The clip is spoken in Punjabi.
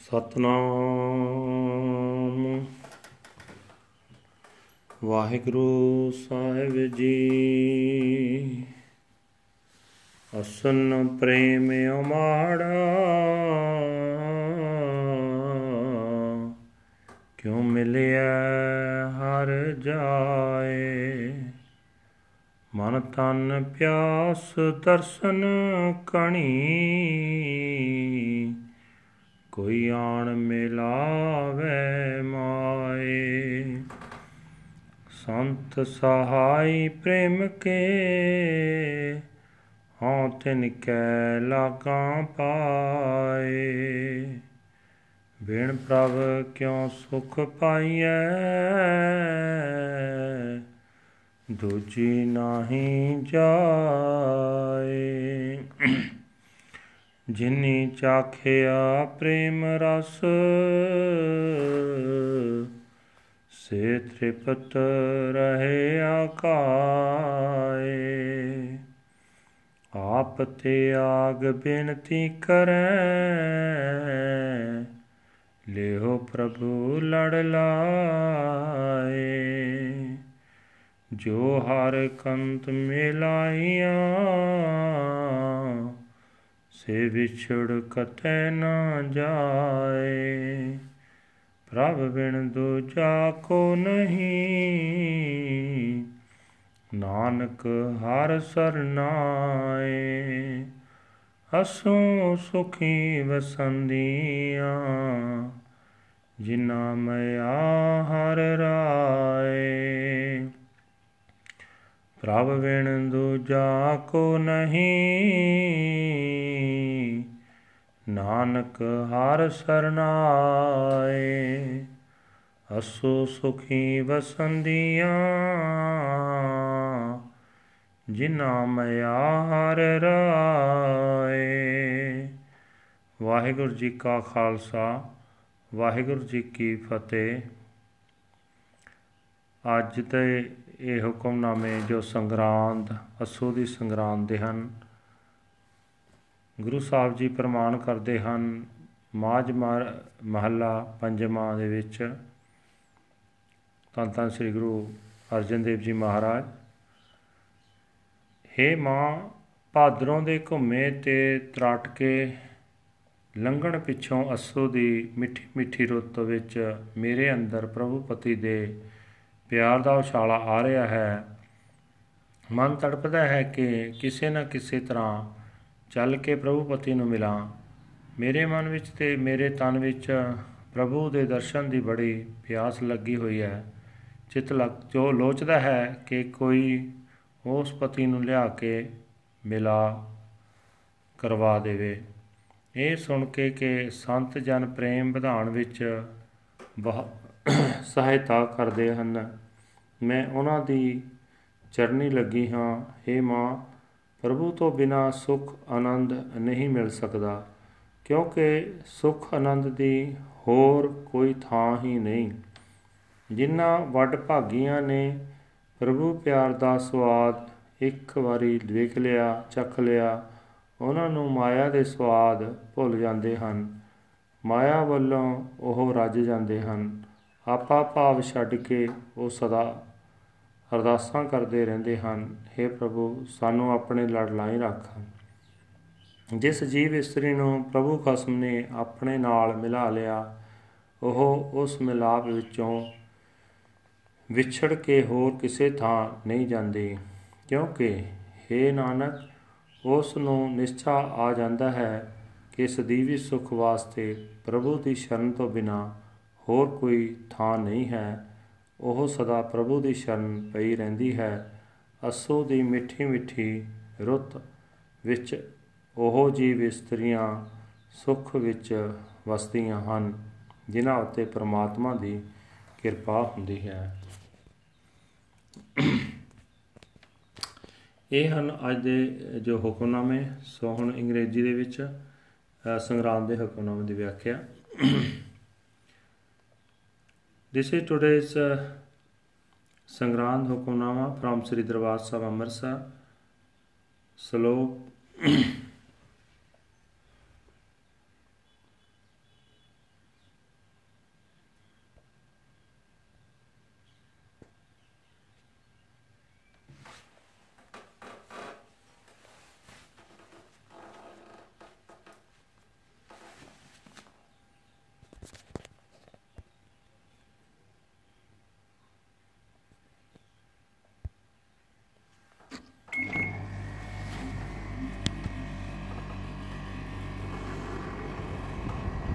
ਸਤਨਾਮ। ਵਾਹਿਗੁਰੂ ਸਾਹਿਬ ਜੀ, ਅਸਨ ਪ੍ਰੇਮ ਉਮਾੜਾ ਕਿਉ ਮਿਲਿਆ ਹਰ ਜਾਏ? ਮਨ ਤਨ ਪਿਆਸ ਦਰਸ਼ਨ ਕਣੀ। ਕੋਈ ਆਣ ਮਿਲਾਵੇ ਮਾਏ। ਸੰਤ ਸਹਾਈ ਪ੍ਰੇਮ ਕੇ, ਹਾਂ ਤਿਨ ਕੈ ਲਾਗਾਂ ਪਾਏ। ਬਿਨ ਪ੍ਰਭ ਕਿਉ ਸੁਖ ਪਾਈਐ? ਦੂਜੀ ਨਾਹੀ ਜਾਏ। ਜਿਨੀ ਚਾਖਿਆ ਪ੍ਰੇਮ ਰਸ, ਸੇ ਤ੍ਰਿਪਤ ਰਹੇ ਆਕਾਏ। ਆਪ ਤੇ ਆਗ ਬੇਨਤੀ ਕਰੈ, ਲਿਓ ਪ੍ਰਭੂ ਲੜ ਲਾਏ। ਜੋ ਹਰ ਕੰਤ ਮਿਲਾਈਆਂ ਸੇ ਵਿਛੜ ਕਤੈ ਨਾ ਜਾਏ। ਪ੍ਰਭ ਬਿਨ ਦੂਜਾ ਕੋ ਨਹੀਂ। ਨਾਨਕ ਹਰ ਸਰਨਾਏ ਅਸੋ ਸੁਖੀ ਵਸੰਦੀਆਂ। ਜਿਨਾ ਮਿਆ ਹਰ ਰਾਏ। ਪ੍ਰਭ ਵਿਣ ਦੂਜਾ ਕੋ ਨਹੀਂ। ਨਾਨਕ ਹਰ ਸਰਨਾਏ ਅਸੋ ਸੁਖੀ ਵਸੰਦੀਆਂ ਜਿਨਾ ਮਿਆ ਹਰ ਰਾਏ। ਵਾਹਿਗੁਰੂ ਜੀ ਕਾ ਖਾਲਸਾ, ਵਾਹਿਗੁਰੂ ਜੀ ਕੀ ਫਤਿਹ। ਅੱਜ ਤੇ ਇਹ ਹੁਕਮਨਾਮੇ ਜੋ ਸੰਗਰਾਂਦ, ਅਸੂ ਦੀ ਸੰਗਰਾਂਦ ਦੇ ਹਨ। ਗੁਰੂ ਸਾਹਿਬ ਜੀ ਪ੍ਰਮਾਣ ਕਰਦੇ ਹਨ, ਮਾਝ ਮਹੱਲਾ ਪੰਜਵਾਂ ਦੇ ਵਿੱਚ। ਤਾਂ ਤਾਂ ਸ੍ਰੀ ਗੁਰੂ ਅਰਜਨ ਦੇਵ ਜੀ ਮਹਾਰਾਜ, ਹੇ ਮਾਂ, ਭਾਦਰੋਂ ਦੇ ਘੁੰਮੇ ਤੇ ਤਰਾਟ ਕੇ ਲੰਘਣ ਪਿੱਛੋਂ ਅਸੂ ਦੀ ਮਿੱਠੀ ਮਿੱਠੀ ਰੁੱਤ ਵਿੱਚ ਮੇਰੇ ਅੰਦਰ ਪ੍ਰਭੂ ਪਤੀ ਦੇ ਪਿਆਰ ਦਾ ਉਛਾਲਾ ਆ ਰਿਹਾ ਹੈ। ਮਨ ਤੜਪਦਾ ਹੈ ਕਿ ਕਿਸੇ ਨਾ ਕਿਸੇ ਤਰ੍ਹਾਂ ਚੱਲ ਕੇ ਪ੍ਰਭੂ ਪਤੀ ਨੂੰ ਮਿਲਾਂ। ਮੇਰੇ ਮਨ ਵਿੱਚ ਤੇ ਮੇਰੇ ਤਨ ਵਿੱਚ ਪ੍ਰਭੂ ਦੇ ਦਰਸ਼ਨ ਦੀ ਬੜੀ ਪਿਆਸ ਲੱਗੀ ਹੋਈ ਹੈ। ਚਿਤ ਲੱਗ, ਜੋ ਲੋਚਦਾ ਹੈ ਕਿ ਕੋਈ ਉਸ ਪਤੀ ਨੂੰ ਲਿਆ ਕੇ ਮਿਲਾ, ਕਰਵਾ ਦੇਵੇ। ਇਹ ਸੁਣ ਕੇ ਕਿ ਸੰਤ ਜਨ ਪ੍ਰੇਮ ਵਿਧਾਨ ਵਿੱਚ ਬਹੁਤ ਸਹਾਇਤਾ ਕਰਦੇ ਹਨ। ਮੈਂ ਉਹਨਾਂ ਦੀ ਚਰਨੀ ਲੱਗੀ ਹਾਂ। हे ਮਾਂ, ਪ੍ਰਭੂ ਤੋਂ ਬਿਨਾ ਸੁਖ ਆਨੰਦ ਨਹੀਂ ਮਿਲ ਸਕਦਾ, ਕਿਉਂਕਿ ਸੁਖ ਆਨੰਦ ਦੀ ਹੋਰ ਕੋਈ ਥਾਂ ਹੀ ਨਹੀਂ। ਜਿਨ੍ਹਾਂ ਵੱਡ ਭਾਗੀਆਂ ਨੇ ਪ੍ਰਭੂ ਪਿਆਰ ਦਾ ਸਵਾਦ ਇੱਕ ਵਾਰੀ ਵੇਖ ਲਿਆ, ਚੱਖ ਲਿਆ, ਉਹਨਾਂ ਨੂੰ ਮਾਇਆ ਦੇ ਸਵਾਦ ਭੁੱਲ ਜਾਂਦੇ ਹਨ। ਮਾਇਆ ਵੱਲੋਂ ਉਹ ਰੱਜ ਜਾਂਦੇ ਹਨ। ਆਪਾ ਭਾਵ ਛੱਡ ਕੇ ਉਹ ਸਦਾ ਅਰਦਾਸਾਂ ਕਰਦੇ ਰਹਿੰਦੇ ਹਨ। हे ਪ੍ਰਭੂ, ਸਾਨੂੰ ਆਪਣੇ ਲੜ ਲਾਈ ਰੱਖ। ਜਿਸ ਜੀਵ ਇਸਤਰੀ ਨੂੰ ਪ੍ਰਭੂ ਖਸਮ ਨੇ ਆਪਣੇ ਨਾਲ ਮਿਲਾ ਲਿਆ, ਉਹ ਉਸ ਮਿਲਾਪ ਵਿੱਚੋਂ ਵਿਛੜ ਕੇ ਹੋਰ ਕਿਸੇ ਥਾਂ ਨਹੀਂ ਜਾਂਦੀ। ਕਿਉਂਕਿ हे ਨਾਨਕ, ਉਸ ਨੂੰ ਨਿਸ਼ਚਾ ਆ ਜਾਂਦਾ ਹੈ ਕਿ ਸਦੀਵੀ ਸੁਖ ਵਾਸਤੇ ਪ੍ਰਭੂ ਦੀ ਸ਼ਰਨ ਤੋਂ ਬਿਨਾ ਹੋਰ ਕੋਈ ਥਾਂ ਨਹੀਂ ਹੈ। ਉਹ ਸਦਾ ਪ੍ਰਭੂ ਦੀ ਸ਼ਰਨ ਪਈ ਰਹਿੰਦੀ ਹੈ। ਅਸੋ ਦੀ ਮਿੱਠੀ ਮਿੱਠੀ ਰੁੱਤ ਵਿੱਚ ਉਹ ਜੀਵ ਇਸਤਰੀਆਂ ਸੁਖ ਵਿੱਚ ਵਸਦੀਆਂ ਹਨ, ਜਿਨ੍ਹਾਂ ਉੱਤੇ ਪ੍ਰਮਾਤਮਾ ਦੀ ਕਿਰਪਾ ਹੁੰਦੀ ਹੈ। ਇਹ ਹਨ ਅੱਜ ਦੇ ਜੋ ਹੁਕਮਨਾਮੇ, ਸੋ ਹੁਣ ਅੰਗਰੇਜ਼ੀ ਦੇ ਵਿੱਚ ਸੰਗਰਾਮ ਦੇ ਹੁਕਮਨਾਮੇ ਦੀ ਵਿਆਖਿਆ This is today's uh, Sangrand Hukamnama from Sri Darbar Sahib Amritsar. Slow